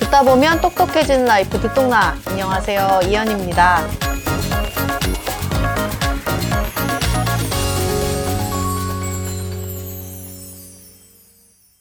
듣다 보면 똑똑해지는 라이프 듣똑라. 안녕하세요. 이현입니다.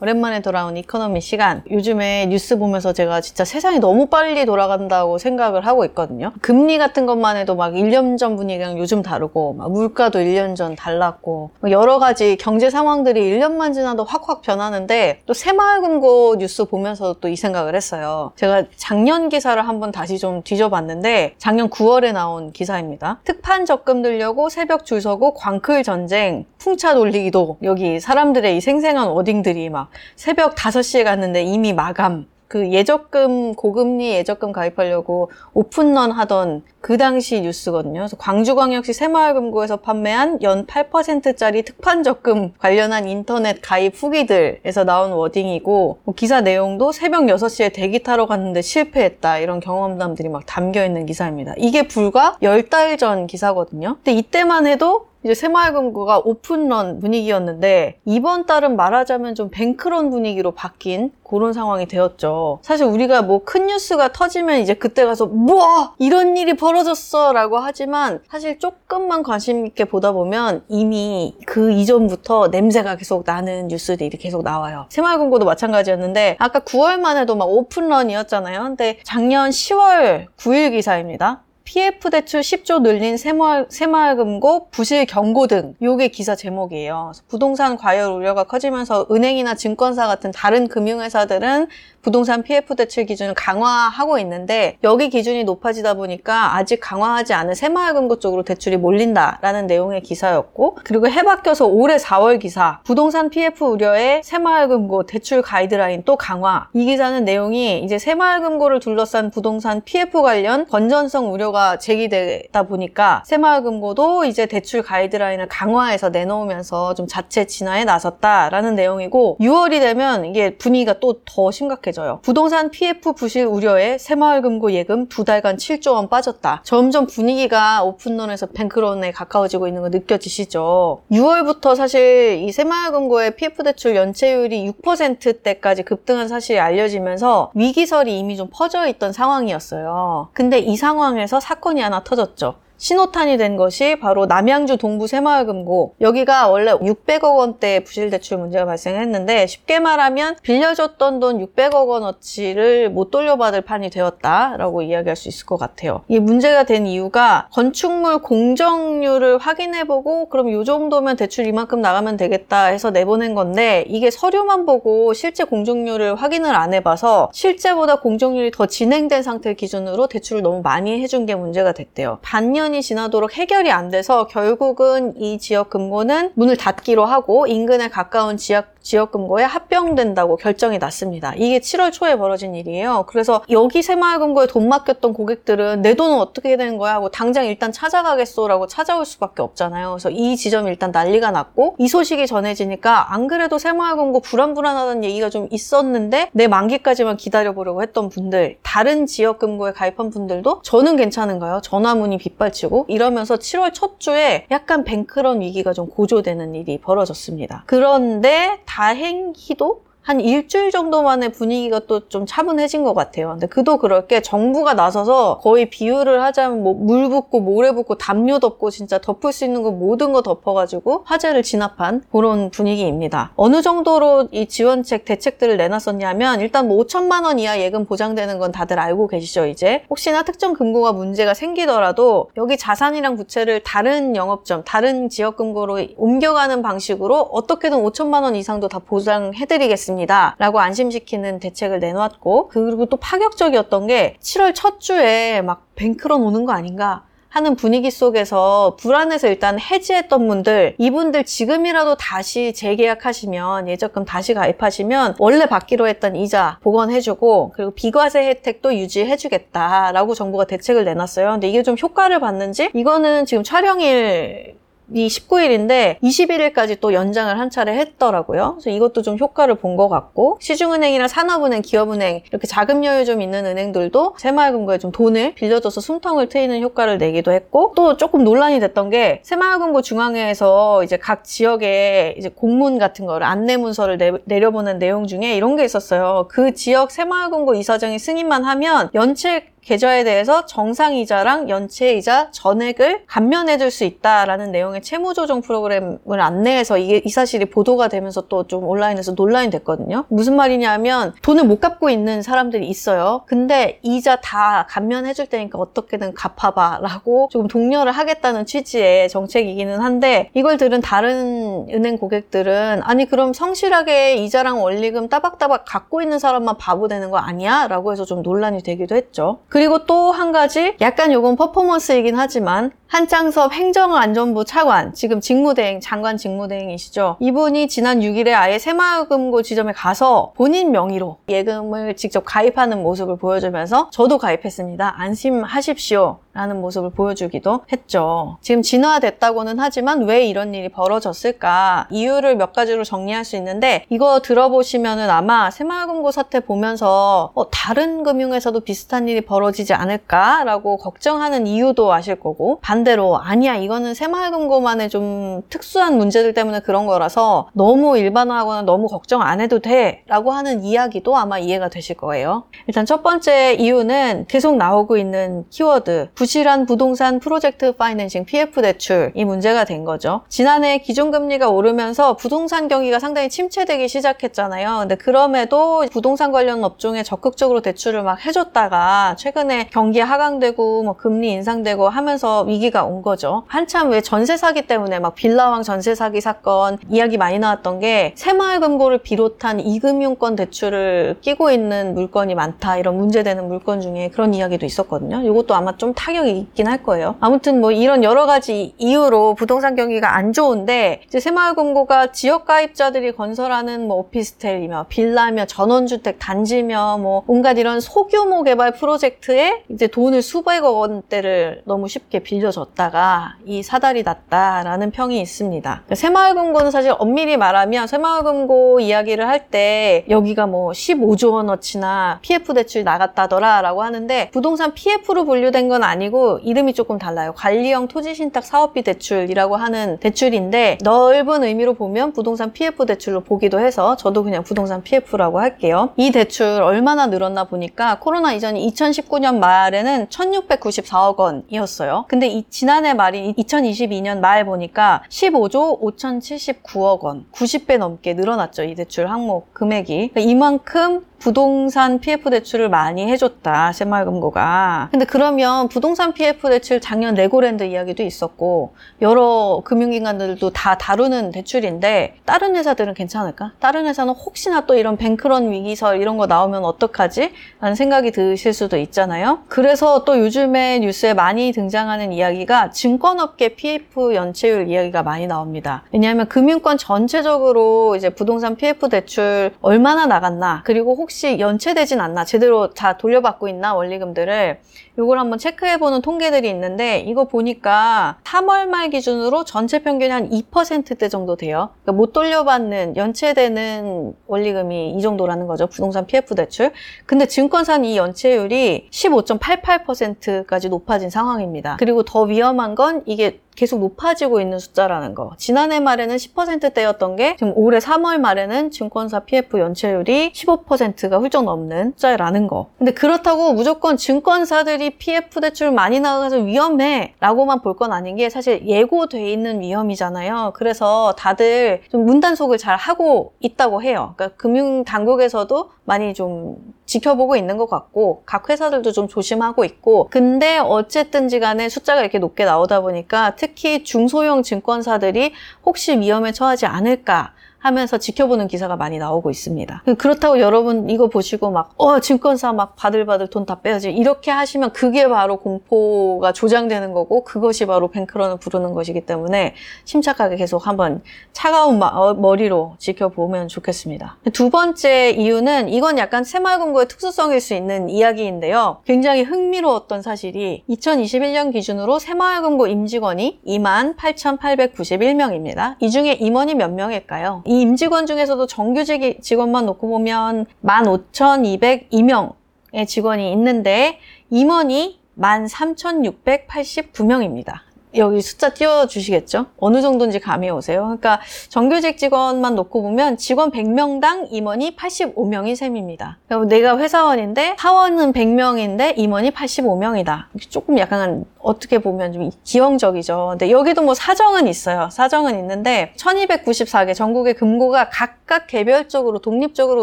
오랜만에 돌아온 economy 시간. 요즘에 뉴스 보면서 제가 진짜 세상이 너무 빨리 돌아간다고 생각을 하고 있거든요. 금리 같은 것만 해도 막 1년 전 분위기랑 요즘 다르고, 막 물가도 1년 전 달랐고, 뭐 여러 가지 경제 상황들이 1년만 지나도 확확 변하는데, 또 새마을금고 뉴스 보면서 또 이 생각을 했어요. 제가 작년 기사를 한번 다시 좀 뒤져봤는데, 작년 9월에 나온 기사입니다. 특판 적금 들려고 새벽 줄 서고 광클 전쟁, 풍차 돌리기도, 여기 사람들의 이 생생한 워딩들이 막 새벽 5시에 갔는데 이미 마감. 그 예적금, 고금리 예적금 가입하려고 오픈런 하던 그 당시 뉴스거든요. 그래서 광주광역시 새마을금고에서 판매한 연 8%짜리 특판 적금 관련한 인터넷 가입 후기들에서 나온 워딩이고, 뭐 기사 내용도 새벽 6시에 대기 타러 갔는데 실패했다. 이런 경험담들이 막 담겨 있는 기사입니다. 이게 불과 10달 전 기사거든요. 근데 이때만 해도 이제 새마을금고가 오픈런 분위기였는데 이번 달은 말하자면 좀 뱅크런 분위기로 바뀐 그런 상황이 되었죠. 사실 우리가 뭐 큰 뉴스가 터지면 이제 그때 가서 뭐 이런 일이 벌어졌어 라고 하지만 사실 조금만 관심 있게 보다 보면 이미 그 이전부터 냄새가 계속 나는 뉴스들이 계속 나와요. 새마을금고도 마찬가지였는데 아까 9월만 해도 막 오픈런이었잖아요. 근데 작년 10월 9일 기사입니다. PF 대출 10조 늘린 새마을, 새마을금고 부실 경고 등 요게 기사 제목이에요. 부동산 과열 우려가 커지면서 은행이나 증권사 같은 다른 금융회사들은 부동산 PF 대출 기준을 강화하고 있는데 여기 기준이 높아지다 보니까 아직 강화하지 않은 새마을금고 쪽으로 대출이 몰린다라는 내용의 기사였고 그리고 해바뀌어서 올해 4월 기사 부동산 PF 우려에 새마을금고 대출 가이드라인 또 강화. 이 기사는 내용이 이제 새마을금고를 둘러싼 부동산 PF 관련 건전성 우려가 제기되다 보니까 새마을금고도 이제 대출 가이드라인을 강화해서 내놓으면서 좀 자체 진화에 나섰다라는 내용이고 6월이 되면 이게 분위기가 또 더 심각해 져요. 부동산 PF 부실 우려에 새마을금고 예금 두 달간 7조 원 빠졌다. 점점 분위기가 오픈런에서 뱅크런에 가까워지고 있는 거 느껴지시죠? 6월부터 사실 이 새마을금고의 PF 대출 연체율이 6%대까지 급등한 사실이 알려지면서 위기설이 이미 좀 퍼져 있던 상황이었어요. 근데 이 상황에서 사건이 하나 터졌죠. 신호탄이 된 것이 바로 남양주 동부 새마을금고 여기가 원래 600억 원대 부실 대출 문제가 발생했는데 쉽게 말하면 빌려줬던 돈 600억 원어치를 못 돌려받을 판이 되었다라고 이야기할 수 있을 것 같아요. 이 문제가 된 이유가 건축물 공정률을 확인해보고 그럼 이 정도면 대출 이만큼 나가면 되겠다 해서 내보낸 건데 이게 서류만 보고 실제 공정률을 확인을 안 해봐서 실제보다 공정률이 더 진행된 상태 기준으로 대출을 너무 많이 해준 게 문제가 됐대요. 반년 1년이 지나도록 해결이 안 돼서 결국은 이 지역 금고는 문을 닫기로 하고 인근에 가까운 지역 지역금고에 합병된다고 결정이 났습니다. 이게 7월 초에 벌어진 일이에요. 그래서 여기 새마을금고에 돈 맡겼던 고객들은 내 돈은 어떻게 되는 거야 하고 당장 일단 찾아가겠소라고 찾아올 수밖에 없잖아요. 그래서 이 지점이 일단 난리가 났고 이 소식이 전해지니까 안 그래도 새마을금고 불안불안하다는 얘기가 좀 있었는데 내 만기까지만 기다려보려고 했던 분들 다른 지역금고에 가입한 분들도 저는 괜찮은가요? 전화문이 빗발치고 이러면서 7월 첫 주에 약간 뱅크런 위기가 좀 고조되는 일이 벌어졌습니다. 그런데 다 행히도 한 일주일 정도 만에 분위기가 또 좀 차분해진 것 같아요. 근데 그도 그럴 게 정부가 나서서 거의 비유를 하자면 뭐 물 붓고 모래 붓고 담요 덮고 진짜 덮을 수 있는 거 모든 거 덮어가지고 화재를 진압한 그런 분위기입니다. 어느 정도로 이 지원책 대책들을 내놨었냐면 일단 뭐 5천만 원 이하 예금 보장되는 건 다들 알고 계시죠 이제 혹시나 특정 금고가 문제가 생기더라도 여기 자산이랑 부채를 다른 영업점 다른 지역 금고로 옮겨가는 방식으로 어떻게든 5천만 원 이상도 다 보장해드리겠습니다. 라고 안심시키는 대책을 내놨고 그리고 또 파격적이었던 게 7월 첫 주에 막 뱅크런 오는 거 아닌가 하는 분위기 속에서 불안해서 일단 해지했던 분들 이분들 지금이라도 다시 재계약하시면 예적금 다시 가입하시면 원래 받기로 했던 이자 복원해주고 그리고 비과세 혜택도 유지해주겠다라고 정부가 대책을 내놨어요. 근데 이게 좀 효과를 봤는지 이거는 지금 촬영일 19일인데 21일까지 또 연장을 한 차례 했더라고요. 그래서 이것도 좀 효과를 본 것 같고 시중은행이나 산업은행, 기업은행 이렇게 자금 여유 좀 있는 은행들도 새마을금고에 좀 돈을 빌려줘서 숨통을 트이는 효과를 내기도 했고 또 조금 논란이 됐던 게 새마을금고 중앙회에서 이제 각 지역에 이제 공문 같은 거를 안내 문서를 내, 려보는 내용 중에 이런 게 있었어요. 그 지역 새마을금고 이사장이 승인만 하면 연체 계좌에 대해서 정상이자랑 연체이자 전액을 감면해줄 수 있다라는 내용의 채무조정 프로그램을 안내해서 이게 이 사실이 보도가 되면서 또 좀 온라인에서 논란이 됐거든요. 무슨 말이냐면 돈을 못 갚고 있는 사람들이 있어요. 근데 이자 다 감면해줄 테니까 어떻게든 갚아봐라고 조금 독려를 하겠다는 취지의 정책이기는 한데 이걸 들은 다른 은행 고객들은 아니 그럼 성실하게 이자랑 원리금 따박따박 갖고 있는 사람만 바보 되는 거 아니야? 라고 해서 좀 논란이 되기도 했죠. 그리고 또 한 가지 약간 요건 퍼포먼스이긴 하지만 한창섭 행정안전부 차관, 지금 직무대행, 장관 직무대행이시죠. 이분이 지난 6일에 아예 새마을금고 지점에 가서 본인 명의로 예금을 직접 가입하는 모습을 보여주면서 저도 가입했습니다. 안심하십시오. 라는 모습을 보여주기도 했죠. 지금 진화됐다고는 하지만 왜 이런 일이 벌어졌을까? 이유를 몇 가지로 정리할 수 있는데 이거 들어보시면은 아마 새마을금고 사태 보면서 어, 다른 금융에서도 비슷한 일이 벌어지지 않을까라고 걱정하는 이유도 아실 거고 반 대로 아니야 이거는 새마을금고만의 좀 특수한 문제들 때문에 그런 거라서 너무 일반화하거나 너무 걱정 안 해도 돼 라고 하는 이야기도 아마 이해가 되실 거예요. 일단 첫 번째 이유는 계속 나오고 있는 키워드 부실한 부동산 프로젝트 파이낸싱 PF 대출이 문제가 된 거죠. 지난해 기준금리가 오르면서 부동산 경기가 상당히 침체되기 시작했잖아요. 근데 그럼에도 부동산 관련 업종에 적극적으로 대출을 막 해줬다가 최근에 경기 하강되고 뭐 금리 인상되고 하면서 위기 위기가 온 거죠. 한참 왜 전세 사기 때문에 막 빌라왕 전세 사기 사건 이야기 많이 나왔던 게 새마을금고를 비롯한 이금융권 대출을 끼고 있는 물건이 많다 이런 문제되는 물건 중에 그런 이야기도 있었거든요. 이것도 아마 좀 타격이 있긴 할 거예요. 아무튼 뭐 이런 여러 가지 이유로 부동산 경기가 안 좋은데 이제 새마을금고가 지역 가입자들이 건설하는 뭐 오피스텔이며 빌라며 전원주택 단지며 뭐 온갖 이런 소규모 개발 프로젝트에 이제 돈을 수백억 원대를 너무 쉽게 빌려 줘 졌다가 이 사달이 났다라는 평이 있습니다. 그러니까 새마을금고는 사실 엄밀히 말하면 새마을금고 이야기를 할 때 여기가 뭐 15조 원어치나 PF 대출 나갔다더라라고 하는데 부동산 PF로 분류된 건 아니고 이름이 조금 달라요. 관리형 토지신탁 사업비 대출이라고 하는 대출인데 넓은 의미로 보면 부동산 PF 대출로 보기도 해서 저도 그냥 부동산 PF라고 할게요. 이 대출 얼마나 늘었나 보니까 코로나 이전이 2019년 말에는 1694억 원이었어요. 근데 이 지난해 말인 2022년 말 보니까 15조 5,079억 원, 90배 넘게 늘어났죠. 이 대출 항목 금액이. 그러니까 이만큼 부동산 PF 대출을 많이 해줬다 새마을금고가 근데 그러면 부동산 PF 대출 작년 레고랜드 이야기도 있었고 여러 금융기관들도 다 다루는 대출인데 다른 회사들은 괜찮을까? 다른 회사는 혹시나 또 이런 뱅크런 위기설 이런 거 나오면 어떡하지? 라는 생각이 드실 수도 있잖아요 그래서 또 요즘에 뉴스에 많이 등장하는 이야기가 증권업계 PF 연체율 이야기가 많이 나옵니다 왜냐하면 금융권 전체적으로 이제 부동산 PF 대출 얼마나 나갔나 그리고 혹 혹시 연체되진 않나? 제대로 다 돌려받고 있나? 원리금들을 이걸 한번 체크해보는 통계들이 있는데 이거 보니까 3월 말 기준으로 전체 평균이 한 2%대 정도 돼요. 그러니까 못 돌려받는 연체되는 원리금이 이 정도라는 거죠. 부동산 PF 대출. 근데 증권사는 이 연체율이 15.88%까지 높아진 상황입니다. 그리고 더 위험한 건 이게 계속 높아지고 있는 숫자라는 거. 지난해 말에는 10%대였던 게 지금 올해 3월 말에는 증권사 PF 연체율이 15%가 훌쩍 넘는 숫자라는 거. 근데 그렇다고 무조건 증권사들이 PF 대출 많이 나가서 위험해 라고만 볼 건 아닌 게 사실 예고돼 있는 위험이잖아요. 그래서 다들 좀 문단속을 잘 하고 있다고 해요. 그러니까 금융 당국에서도 많이 좀 지켜보고 있는 것 같고 각 회사들도 좀 조심하고 있고 근데 어쨌든지 간에 숫자가 이렇게 높게 나오다 보니까 특히 중소형 증권사들이 혹시 위험에 처하지 않을까 하면서 지켜보는 기사가 많이 나오고 있습니다. 그렇다고 여러분 이거 보시고 막, 어, 증권사 막 바들바들 돈 다 빼야지. 이렇게 하시면 그게 바로 공포가 조장되는 거고 그것이 바로 뱅크런을 부르는 것이기 때문에 침착하게 계속 한번 차가운 어, 머리로 지켜보면 좋겠습니다. 두 번째 이유는 이건 약간 새마을금고의 특수성일 수 있는 이야기인데요. 굉장히 흥미로웠던 사실이 2021년 기준으로 새마을금고 임직원이 28,891명입니다. 이 중에 임원이 몇 명일까요? 이 임직원 중에서도 정규직 직원만 놓고 보면 15,202명의 직원이 있는데 임원이 13,689명입니다. 여기 숫자 띄워주시겠죠? 어느 정도인지 감이 오세요? 그러니까 정규직 직원만 놓고 보면 직원 100명당 임원이 85명이 셈입니다. 내가 회사원인데 사원은 100명인데 임원이 85명이다. 조금 약간 어떻게 보면 좀 기형적이죠. 근데 여기도 뭐 사정은 있어요. 사정은 있는데 1294개 전국의 금고가 각각 개별적으로 독립적으로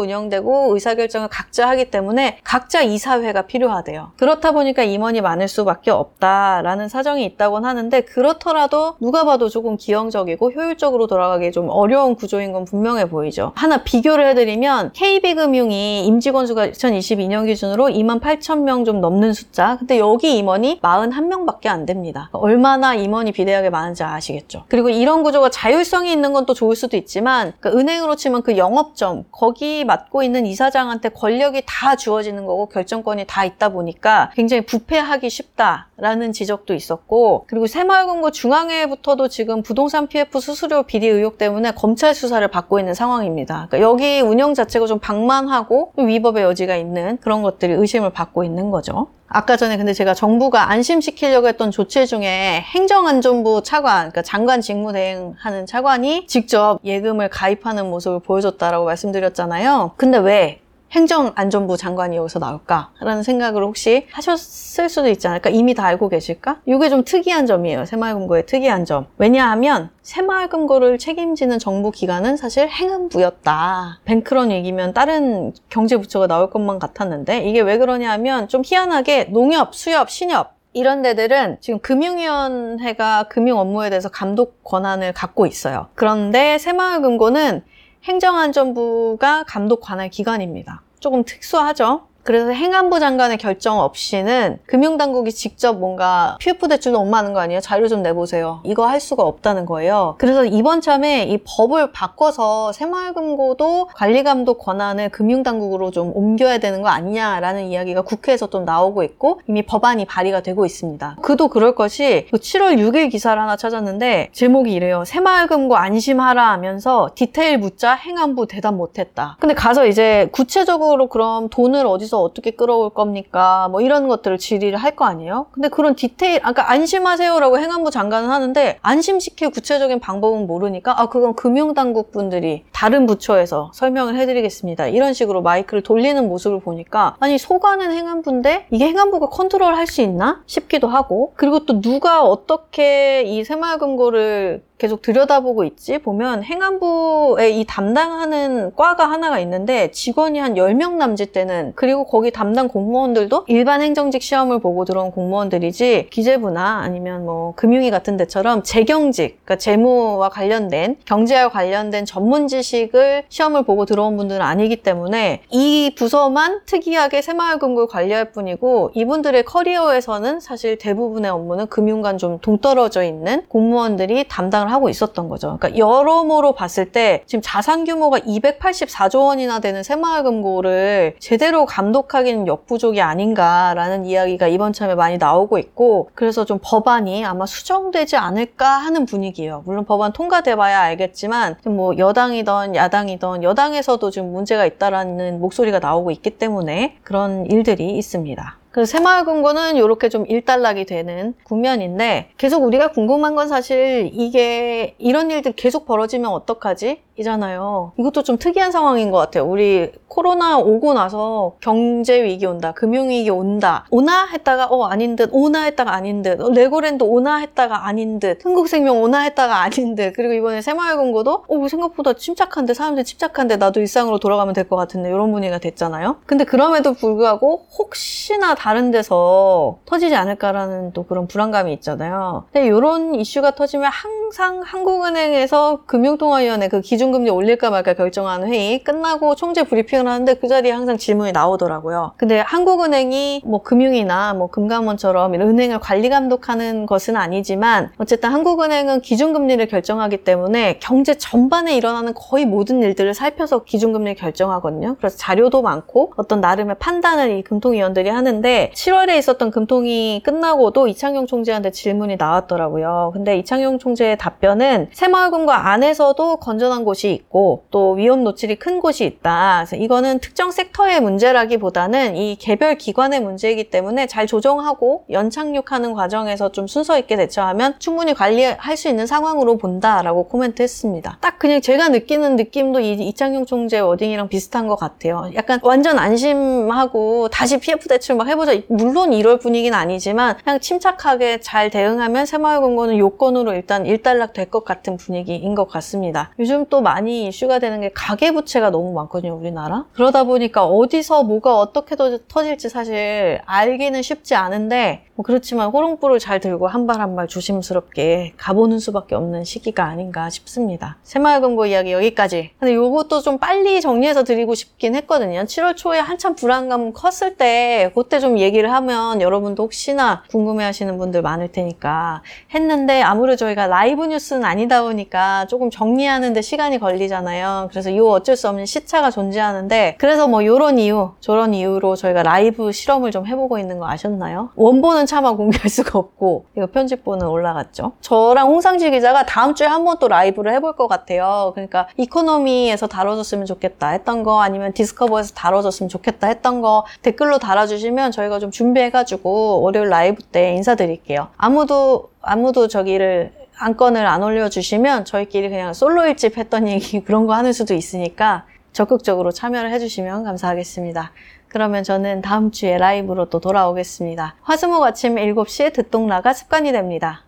운영되고 의사결정을 각자 하기 때문에 각자 이사회가 필요하대요. 그렇다 보니까 임원이 많을 수밖에 없다라는 사정이 있다곤 하는데 그렇더라도 누가 봐도 조금 기형적이고 효율적으로 돌아가기 좀 어려운 구조인 건 분명해 보이죠. 하나 비교를 해드리면 KB금융이 임직원 수가 2022년 기준으로 2만 8천 명 좀 넘는 숫자. 근데 여기 임원이 41명 밖에 안 됩니다. 얼마나 임원이 비대하게 많은지 아시겠죠. 그리고 이런 구조가 자율성이 있는 건 또 좋을 수도 있지만 그러니까 은행으로 치면 그 영업점 거기 맡고 있는 이사장한테 권력이 다 주어지는 거고 결정권이 다 있다 보니까 굉장히 부패하기 쉽다라는 지적도 있었고 그리고 새마을금고 중앙회부터도 지금 부동산 PF 수수료 비리 의혹 때문에 검찰 수사를 받고 있는 상황입니다. 그러니까 여기 운영 자체가 좀 방만하고 위법의 여지가 있는 그런 것들이 의심을 받고 있는 거죠. 아까 전에 근데 제가 정부가 안심시키려고 했던 조치 중에 행정안전부 차관, 그러니까 장관 직무대행하는 차관이 직접 예금을 가입하는 모습을 보여줬다라고 말씀드렸잖아요. 근데 왜 행정안전부 장관이 여기서 나올까라는 생각을 혹시 하셨을 수도 있지 않을까? 이미 다 알고 계실까? 이게 좀 특이한 점이에요. 새마을금고의 특이한 점. 왜냐하면 새마을금고를 책임지는 정부 기관은 사실 행안부였다. 뱅크런 얘기면 다른 경제부처가 나올 것만 같았는데 이게 왜 그러냐 하면 좀 희한하게 농협, 수협, 신협 이런 데들은 지금 금융위원회가 금융 업무에 대해서 감독 권한을 갖고 있어요. 그런데 새마을금고는 행정안전부가 감독 관할 기관입니다. 조금 특수하죠? 그래서 행안부 장관의 결정 없이는 금융당국이 직접 뭔가 PF 대출 너무 많은 거 아니에요? 자료 좀 내보세요. 이거 할 수가 없다는 거예요. 그래서 이번 참에 이 법을 바꿔서 새마을금고도 관리감독 권한을 금융당국으로 좀 옮겨야 되는 거 아니냐라는 이야기가 국회에서 좀 나오고 있고 이미 법안이 발의가 되고 있습니다. 그도 그럴 것이 7월 6일 기사를 하나 찾았는데 제목이 이래요. 새마을금고 안심하라 하면서 디테일 묻자 행안부 대답 못했다. 근데 가서 이제 구체적으로 그럼 돈을 어디서 어디서 어떻게 끌어올 겁니까? 뭐 이런 것들을 질의를 할 거 아니에요? 근데 그런 디테일, 아까 안심하세요라고 행안부 장관은 하는데 안심시킬 구체적인 방법은 모르니까 아 그건 금융당국 분들이 다른 부처에서 설명을 해드리겠습니다. 이런 식으로 마이크를 돌리는 모습을 보니까 아니 소관은 행안부인데 이게 행안부가 컨트롤 할 수 있나 싶기도 하고 그리고 또 누가 어떻게 이 새마을금고를 계속 들여다보고 있지. 보면 행안부에 이 담당하는 과가 하나가 있는데 직원이 한 10명 남짓 되는 그리고 거기 담당 공무원들도 일반 행정직 시험을 보고 들어온 공무원들이지 기재부나 아니면 뭐 금융위 같은 데처럼 재경직 그러니까 재무와 관련된 경제와 관련된 전문 지식을 시험을 보고 들어온 분들은 아니기 때문에 이 부서만 특이하게 새마을금고를 관리할 뿐이고 이분들의 커리어에서는 사실 대부분의 업무는 금융관 좀 동떨어져 있는 공무원들이 담당 예상을 하고 있었던 거죠. 그러니까 여러모로 봤을 때 지금 자산 규모가 284조 원이나 되는 새마을금고를 제대로 감독하기는 역부족이 아닌가라는 이야기가 이번 참에 많이 나오고 있고 그래서 좀 법안이 아마 수정되지 않을까 하는 분위기예요. 물론 법안 통과돼봐야 알겠지만 뭐 여당이던 야당이던 여당에서도 지금 문제가 있다라는 목소리가 나오고 있기 때문에 그런 일들이 있습니다. 그래서 새마을금고는 이렇게 좀 일단락이 되는 국면인데 계속 우리가 궁금한 건 사실 이게 이런 일들 계속 벌어지면 어떡하지? 이잖아요. 이것도 좀 특이한 상황인 것 같아요. 우리 코로나 오고 나서 경제 위기 온다, 금융 위기 온다. 오나 했다가 어 아닌 듯, 오나 했다가 아닌 듯, 어, 레고랜드 오나 했다가 아닌 듯, 흥국생명 오나 했다가 아닌 듯. 그리고 이번에 새마을금고도 어 생각보다 침착한데 사람들 침착한데 나도 일상으로 돌아가면 될 것 같은데 이런 분위기가 됐잖아요. 근데 그럼에도 불구하고 혹시나 다른 데서 터지지 않을까라는 또 그런 불안감이 있잖아요. 근데 이런 이슈가 터지면 항상 한국은행에서 금융통화위원회 그 기준 금리 올릴까 말까 결정하는 회의 끝나고 총재 브리핑을 하는데 그 자리에 항상 질문이 나오더라고요. 근데 한국은행이 뭐 금융이나 뭐 금감원처럼 이런 은행을 관리 감독하는 것은 아니지만 어쨌든 한국은행은 기준금리를 결정하기 때문에 경제 전반에 일어나는 거의 모든 일들을 살펴서 기준금리를 결정하거든요. 그래서 자료도 많고 어떤 나름의 판단을 이 금통위원들이 하는데 7월에 있었던 금통위 끝나고도 이창용 총재한테 질문이 나왔더라고요. 근데 이창용 총재의 답변은 새마을금고 안에서도 건전한 곳이 있고 또 위험 노출이 큰 곳이 있다. 그래서 이거는 특정 섹터의 문제라기보다는 이 개별 기관의 문제이기 때문에 잘 조정하고 연착륙하는 과정에서 좀 순서 있게 대처하면 충분히 관리할 수 있는 상황으로 본다라고 코멘트 했습니다. 딱 그냥 제가 느끼는 느낌도 이 이창용 총재 워딩이랑 비슷한 것 같아요. 약간 완전 안심하고 다시 PF 대출 막 해보자. 물론 이럴 분위기는 아니지만 그냥 침착하게 잘 대응하면 새마을금고는 요건으로 일단 일단락 될 것 같은 분위기인 것 같습니다. 요즘 또 많이 이슈가 되는 게 가계 부채가 너무 많거든요, 우리나라. 그러다 보니까 어디서 뭐가 어떻게 더- 터질지 사실 알기는 쉽지 않은데 뭐 그렇지만 호롱불을 잘 들고 한발 한발 조심스럽게 가보는 수밖에 없는 시기가 아닌가 싶습니다. 새마을금고 이야기 여기까지. 근데 요것도 좀 빨리 정리해서 드리고 싶긴 했거든요. 7월 초에 한참 불안감 컸을 때 그때 좀 얘기를 하면 여러분도 혹시나 궁금해하시는 분들 많을 테니까 했는데 아무래도 저희가 라이브 뉴스는 아니다 보니까 조금 정리하는데 시간이 걸리잖아요. 그래서 이 어쩔 수 없는 시차가 존재하는데 그래서 뭐 요런 이유, 저런 이유로 저희가 라이브 실험을 좀 해보고 있는 거 아셨나요? 원본은 차마 공개할 수가 없고 이거 편집본은 올라갔죠. 저랑 홍상지 기자가 다음 주에 한 번 또 라이브를 해볼 것 같아요. 그러니까 economy에서 다뤄줬으면 좋겠다 했던 거 아니면 discover에서 다뤄줬으면 좋겠다 했던 거 댓글로 달아주시면 저희가 좀 준비해가지고 월요일 라이브 때 인사드릴게요. 아무도 아무도 저기를 안건을 안 올려주시면 저희끼리 그냥 솔로 일집 했던 얘기 그런 거 하는 수도 있으니까 적극적으로 참여를 해주시면 감사하겠습니다. 그러면 저는 다음 주에 라이브로 또 돌아오겠습니다. 화수목 아침 7시에 듣동라가 습관이 됩니다.